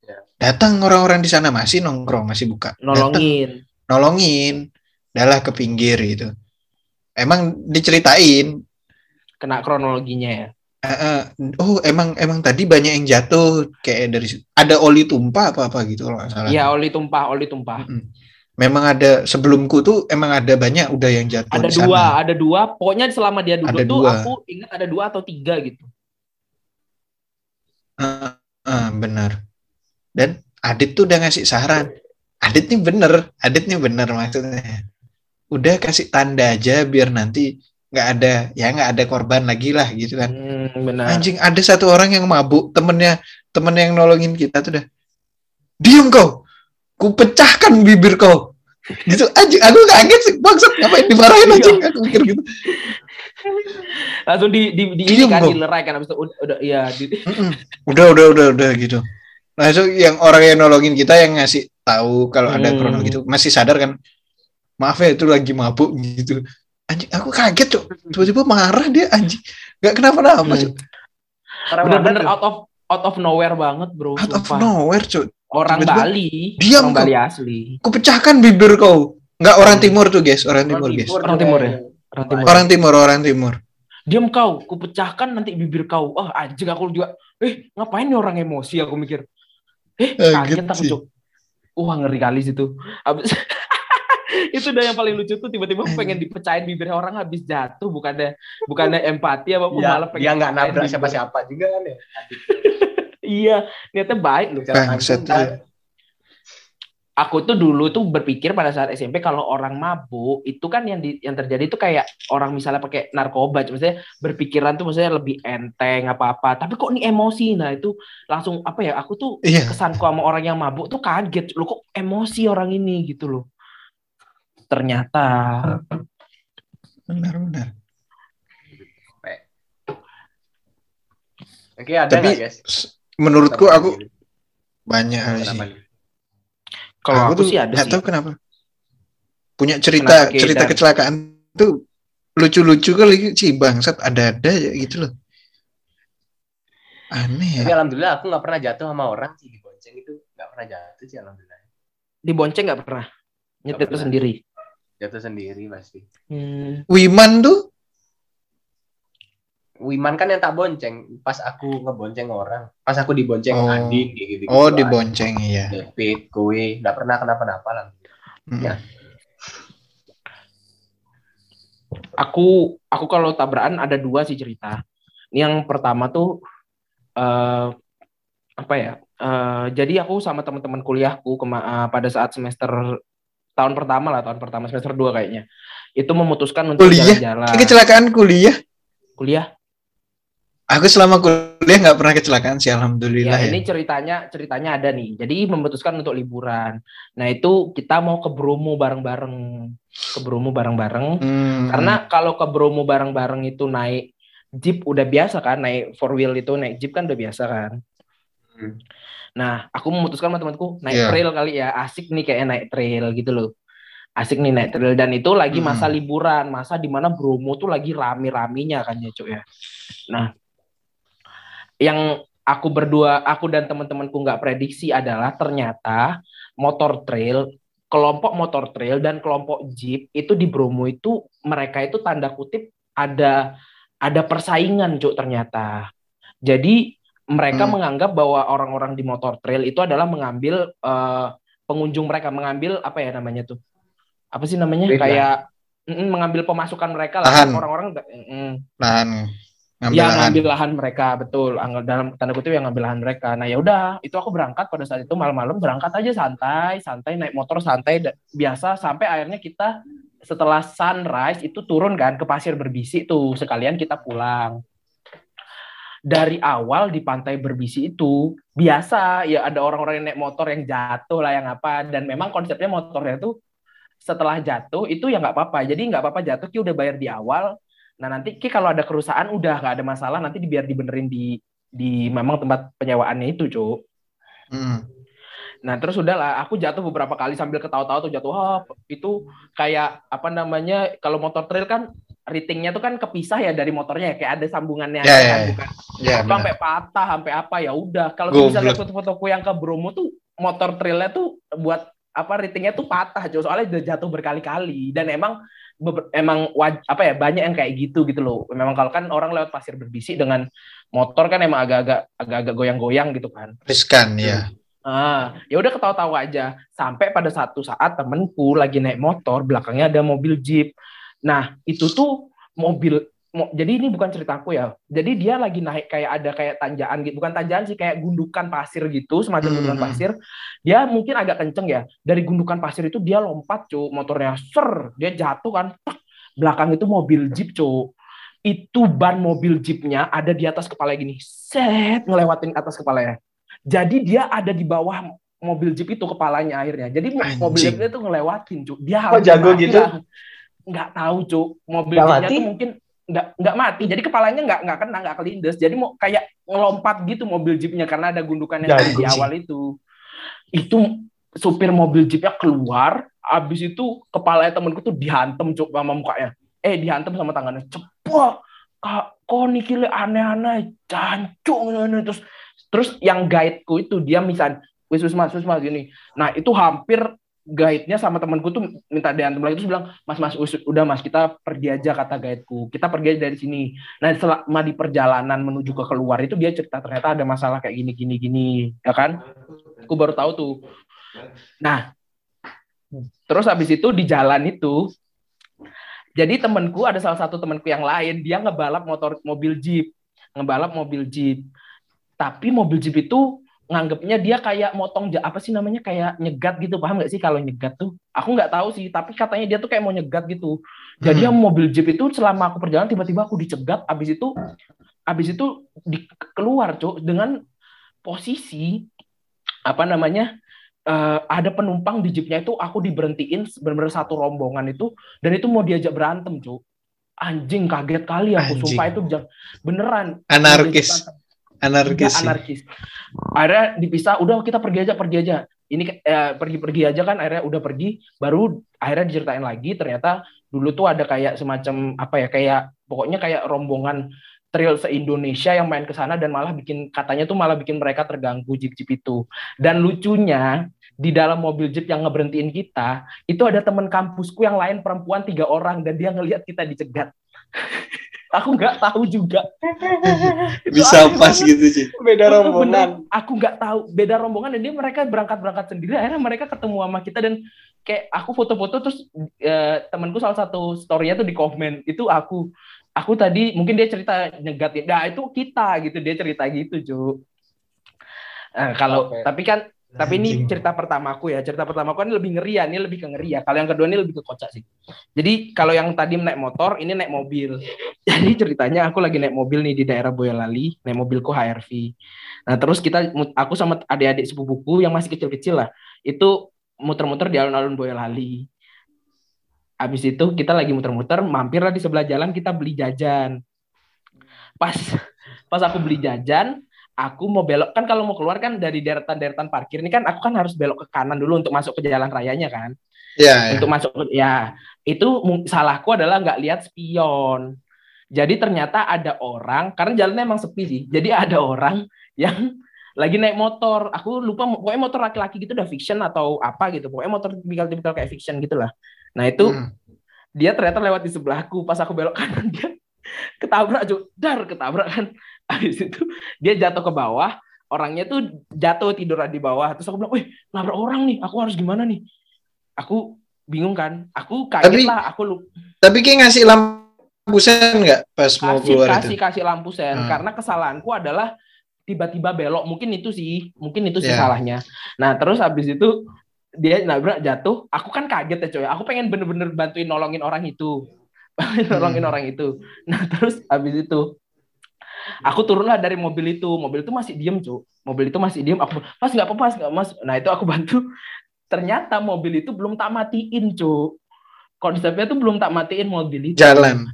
Ya.
Datang orang-orang di sana masih nongkrong, masih buka. Datang,
nolongin
nolongin, adalah ke pinggir gitu. Emang diceritain,
kena kronologinya ya
eh, oh emang emang tadi banyak yang jatuh kayak dari ada oli tumpah apa apa gitu kalau nggak salah.
Iya oli tumpah oli tumpah
Mm-mm. Memang ada sebelumku tuh emang ada banyak udah yang jatuh
ada
di sana.
dua ada dua pokoknya selama dia duduk
Ada
tuh
dua.
aku ingat ada dua atau tiga gitu
Eh, eh, benar. Dan Adit tuh udah ngasih saran. Adit nih bener, Adit nih bener maksudnya. Udah kasih tanda aja biar nanti nggak ada ya nggak ada korban lagi lah gitu kan.
hmm, benar
Anjing ada satu orang yang mabuk temennya temen yang nolongin kita tuh dah. Diam kau, ku pecahkan bibir kau. Gitu anjing, aku kaget sih bangsat ngapain dimarahin anjing aku mikir gitu.
langsung di di, di ini
Diem,
kan dilerai kan habis itu udah, udah iya di.
Udah udah udah udah gitu. Langsung yang orang yang nolongin kita yang ngasih tahu kalau ada
Hmm.
krono gitu masih sadar kan. Maaf ya itu lagi mabuk (laughs) gitu. Anjing aku kaget cok. Tiba-tiba marah dia anjing. Gak kenapa-napa
Hmm.
cok.
bener-bener out of out of nowhere banget bro
Out of
sumpah.
nowhere cok.
orang
Tiba-tiba,
Bali
diam
orang
kau.
Bali asli
Ku pecahkan bibir kau. Nggak orang
Hmm.
timur tuh guys, orang timur guys.
Orang timur ya? orang timur
Orang timur, orang timur.
diam kau ku pecahkan nanti bibir kau ah anjing aku juga eh ngapain nih orang emosi aku mikir eh
Kaget
kaget aku
sih.
cuk wah ngeri kali situ habis (laughs) (laughs) itu udah yang paling lucu tuh tiba-tiba pengen dipecahin bibirnya orang habis jatuh bukannya bukannya empati apa
Ya,
malah pengen
dia nggak nabrak siapa-siapa juga kan ya. (laughs)
iya niatnya baik loh.
Kan,
dia.
aku tuh dulu tuh berpikir pada saat SMP kalau orang mabuk itu kan yang di, yang terjadi itu kayak orang misalnya pakai narkoba maksudnya berpikiran tuh maksudnya lebih enteng apa apa tapi kok ini emosi? Nah itu langsung apa ya aku tuh
Iya.
kesanku sama orang yang mabuk tuh kaget. Lo kok emosi orang ini? Gitu loh ternyata
Benar-benar.
Oke, ada
Tapi
nggak guys?
menurutku aku banyak hal sih.
Nih?
kalau aku,
tuh
sih ada sih
tahu kenapa. Punya cerita
Kenapa
cerita
Dan?
kecelakaan tuh lucu-lucu kali sih bangsat ada-ada ya gitu loh. Aneh
Tapi
ya.
alhamdulillah aku nggak pernah jatuh sama orang sih di bonceng itu nggak pernah jatuh sih alhamdulillah.
dibonceng nggak pernah nyetir sendiri
Jatuh sendiri pasti.
hmm.
Wiman tuh
Wiman kan yang tak bonceng pas aku ngebonceng orang, pas aku dibonceng
Oh.
kayak gitu.
oh dibonceng iya.
David, kowe, nggak pernah kenapa-napa lah.
Mm.
Ya.
aku aku kalau tabrakan ada dua sih cerita. Ini yang pertama tuh eh apa ya? eh jadi aku sama teman-teman kuliahku kema- eh, pada saat semester tahun pertama lah, tahun pertama semester 2 kayaknya. Itu memutuskan untuk jalan-jalan.
Kecelakaan kuliah.
Kuliah.
Aku selama kuliah nggak pernah kecelakaan sih
Ya,
alhamdulillah ya.
ini ceritanya ceritanya ada nih. Jadi memutuskan untuk liburan. Nah, itu kita mau ke Bromo bareng-bareng. Ke Bromo bareng-bareng.
Hmm.
Karena kalau ke Bromo bareng-bareng itu naik jeep udah biasa kan, naik four wheel itu naik jeep kan udah biasa kan.
Hmm.
Nah, aku memutuskan sama temanku naik
Iya.
trail kali ya, asik nih kayak naik trail gitu loh. Asik nih naik trail dan itu lagi
Hmm.
masa liburan, masa di mana Bromo tuh lagi rame-ramenya kan ya, Cuk ya. Nah, yang aku berdua, aku dan teman-temanku nggak prediksi adalah ternyata motor trail, kelompok motor trail dan kelompok jeep itu di Bromo itu mereka itu tanda kutip ada ada persaingan cuk ternyata. Jadi mereka hmm. menganggap bahwa orang-orang di motor trail itu adalah mengambil uh, pengunjung mereka mengambil apa ya namanya tuh? Apa sih namanya? Beda. kayak mm, mengambil pemasukan mereka lah. Orang-orang mm,
lahan.
Ngambil ya lahan. ngambil lahan mereka betul. Dalam tanda kutip yang ngambil lahan mereka. Nah ya udah itu aku berangkat pada saat itu malam-malam berangkat aja santai santai naik motor santai biasa sampai akhirnya kita setelah sunrise itu turun kan ke pasir berbisi tuh sekalian kita pulang dari awal di pantai berbisi itu biasa ya ada orang-orang yang naik motor yang jatuh lah yang apa dan memang konsepnya motornya tuh setelah jatuh itu ya nggak apa-apa. Jadi nggak apa-apa jatuh ki udah bayar di awal. Nah nanti ki kalau ada kerusakan udah nggak ada masalah nanti biar dibenerin di di memang tempat penyewaannya itu cuk. Hmm. nah terus udahlah aku jatuh beberapa kali sambil ketawa-tawa tuh jatuh oh, itu kayak apa namanya kalau motor trail kan ratingnya tuh kan kepisah ya dari motornya ya kayak ada sambungannya
yeah,
kan
yeah,
bukan? Yeah, sampai patah sampai apa ya udah. Kalau misalnya foto-fotoku yang ke Bromo tuh motor trailnya tuh buat apa ratingnya tuh patah Jo. Soalnya udah jatuh berkali-kali. Dan emang emang waj, apa ya banyak yang kayak gitu gitu loh. Memang kalau kan orang lewat pasir berbisi dengan motor kan emang agak-agak agak-agak goyang-goyang gitu kan.
Riskan ya.
Ah, ya udah ketawa-tawa aja. Sampai pada satu saat temenku lagi naik motor, belakangnya ada mobil jeep. Nah, itu tuh mobil jadi ini bukan ceritaku ya. Jadi dia lagi naik kayak ada kayak tanjakan gitu, bukan tanjakan sih kayak gundukan pasir gitu, semacam hmm. gundukan pasir. Dia mungkin agak kenceng ya. Dari gundukan pasir itu dia lompat, cu, motornya ser, dia jatuh kan. Belakang itu mobil jeep, cu. Itu ban mobil jeepnya ada di atas kepala gini, set ngelewatin atas kepalanya. Jadi dia ada di bawah mobil jeep itu kepalanya akhirnya. Jadi Anjing. mobil jeep itu ngelewatin, cu. Dia
Kok jago gitu? Lah
nggak tahu cuk. Mobil jeepnya tuh mungkin nggak nggak mati. Jadi kepalanya nggak nggak kena nggak kelindes. Jadi mau kayak ngelompat gitu mobil jeepnya karena ada gundukan yang di awal itu. Itu supir mobil jeepnya keluar abis itu kepala temenku tuh dihantem cuk sama mukanya. Eh dihantem sama tangannya. Cepet! Kak kok nikile aneh-aneh? Cancung terus terus yang guideku itu dia misal wis wis mas wis mas gini. Nah itu hampir guide-nya sama temanku tuh minta diantem lagi terus bilang mas mas udah mas kita pergi aja kata guideku. Kita pergi aja dari sini. Nah selama di perjalanan menuju ke keluar itu dia cerita ternyata ada masalah kayak gini gini gini ya kan? Aku baru tahu tuh. Nah terus habis itu di jalan itu jadi temanku ada salah satu temanku yang lain dia ngebalap motor mobil jeep ngebalap mobil jeep. Tapi mobil jeep itu nganggapnya dia kayak motong apa sih namanya kayak nyegat gitu. Paham nggak sih kalau nyegat tuh? Aku nggak tahu sih tapi katanya dia tuh kayak mau nyegat gitu. Jadi hmm. mobil jeep itu selama aku perjalanan tiba-tiba aku dicegat abis itu abis itu di, keluar cuk dengan posisi apa namanya uh, ada penumpang di jeepnya itu aku diberhentiin benar-benar satu rombongan itu dan itu mau diajak berantem cuk. Anjing kaget kali aku anjing. sumpah itu beneran.
Anarkis anarkis
anarkis akhirnya dipisah udah kita pergi aja pergi aja ini eh, pergi-pergi aja kan akhirnya udah pergi baru akhirnya diceritain lagi ternyata dulu tuh ada kayak semacam apa ya kayak pokoknya kayak rombongan trail se-Indonesia yang main ke sana dan malah bikin katanya tuh malah bikin mereka terganggu jeep-jeep itu. Dan lucunya di dalam mobil jeep yang ngeberhentiin kita, itu ada teman kampusku yang lain perempuan tiga orang dan dia ngelihat kita dicegat. (laughs) aku nggak tahu juga. (laughs)
Bisa pas gitu sih
beda rombongan.
aku nggak tahu. Beda rombongan dan dia mereka berangkat berangkat sendiri. Akhirnya mereka ketemu sama kita dan kayak aku foto-foto terus uh, temanku salah satu storynya tuh di komen. Itu aku aku tadi mungkin dia cerita nyegat nah itu kita gitu. Dia cerita gitu cuy nah, kalau okay. tapi kan tapi ini cerita pertama aku ya. Cerita pertama aku ini lebih ngeri ya. Ini lebih ke ngeri ya. Kalau yang kedua ini lebih ke kocak sih. Jadi kalau yang tadi naik motor, ini naik mobil. (laughs) Jadi ceritanya aku lagi naik mobil nih di daerah Boyolali. Naik mobilku HRV. Nah terus kita, aku sama adik-adik sepupuku yang masih kecil-kecil lah. Itu muter-muter di alun-alun Boyolali. Habis itu kita lagi muter-muter, mampirlah di sebelah jalan kita beli jajan. Pas (laughs) pas aku beli jajan, aku mau belok kan kalau mau keluar kan dari deretan-deretan parkir ini kan aku kan harus belok ke kanan dulu untuk masuk ke jalan rayanya kan.
Iya.
Yeah, untuk masuk ya itu salahku adalah nggak lihat spion. Jadi ternyata ada orang, karena jalannya emang sepi sih. Jadi ada orang yang lagi naik motor. Aku lupa, pokoknya motor laki-laki gitu udah fiction atau apa gitu. Pokoknya motor tipikal-tipikal kayak fiction gitu lah. Nah itu
Hmm.
dia ternyata lewat di sebelahku. Pas aku belok kanan dia ketabrak, Cuk. dar ketabrak kan. (laughs) Habis itu dia jatuh ke bawah. Orangnya tuh jatuh tiduran di bawah. Terus aku bilang, wih nabrak orang nih. Aku harus gimana nih? Aku bingung kan. Aku kaget
Tapi-
lah. Aku lupa.
Tapi kayak ngasih lampu sen nggak pas mau
kasih
keluar
kasih
itu?
kasih lampu sen
Hmm.
karena kesalahanku adalah tiba-tiba belok mungkin itu sih mungkin itu sih
Ya.
salahnya nah terus habis itu dia nabrak jatuh aku kan kaget ya coy aku pengen bener-bener bantuin nolongin orang itu (laughs) nolongin
Hmm.
orang itu nah terus habis itu aku turunlah dari mobil itu mobil itu masih diem cuy mobil itu masih diem aku mas nggak apa-apa mas nggak mas nah itu aku bantu (laughs) ternyata mobil itu belum tak matiin cuy konsepnya tuh belum tak matiin mobil itu
Jalan.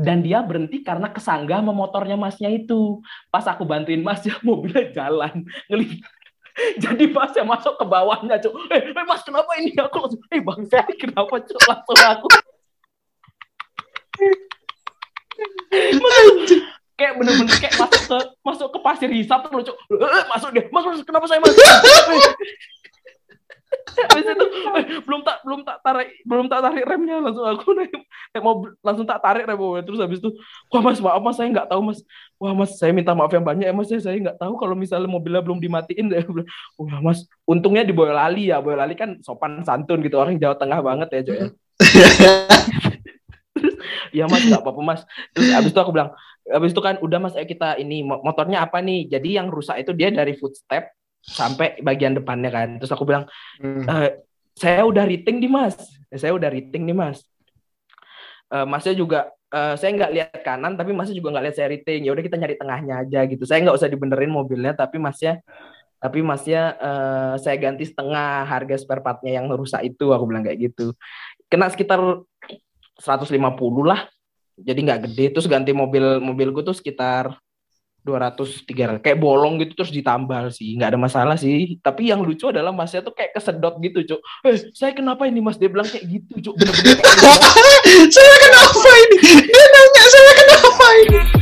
dan dia berhenti karena kesanggah sama motornya masnya itu. Pas aku bantuin masnya, (laughs) mobilnya jalan. Ngeli. Jadi masnya masuk ke bawahnya, cuk. Eh, eh, mas kenapa ini? Aku langsung, eh bang ini kenapa cuk? Langsung aku. Kayak bener-bener kayak masuk ke masuk ke pasir hisap tuh cuk. Eh, eh, masuk dia. Mas, mas, kenapa saya mas? Habis itu eh, belum tak belum tak tarik belum tak tarik remnya langsung aku naik naik langsung tak tarik rem terus habis itu wah mas maaf mas saya nggak tahu mas wah mas saya minta maaf yang banyak ya mas saya saya nggak tahu kalau misalnya mobilnya belum dimatiin bilang, (laughs) wah mas untungnya di Boyolali ya Boyolali kan sopan santun gitu orang Jawa Tengah banget ya Cok (laughs) ya Iya mas nggak apa-apa mas. Terus habis itu aku bilang habis itu kan udah mas ayo kita ini mo- motornya apa nih? Jadi yang rusak itu dia dari footstep sampai bagian depannya kan. Terus aku bilang
Hmm.
Eh, saya udah rating nih mas. Saya udah rating nih mas. Eh, masnya juga eh, saya nggak lihat kanan tapi masnya juga nggak lihat saya rating ya udah kita nyari tengahnya aja gitu. Saya nggak usah dibenerin mobilnya tapi masnya tapi masnya eh, saya ganti setengah harga spare partnya yang rusak itu. Aku bilang kayak gitu. Kena sekitar 150 lah. Jadi nggak gede. Terus ganti mobil mobilku tuh sekitar 200 300 kayak bolong gitu terus ditambal sih. Nggak ada masalah sih. Tapi yang lucu adalah masnya tuh kayak kesedot gitu cuk. Eh saya kenapa ini mas? Dia bilang kayak gitu cuk. Gitu. (laughs)
saya kenapa ini? Dia nanya saya kenapa ini?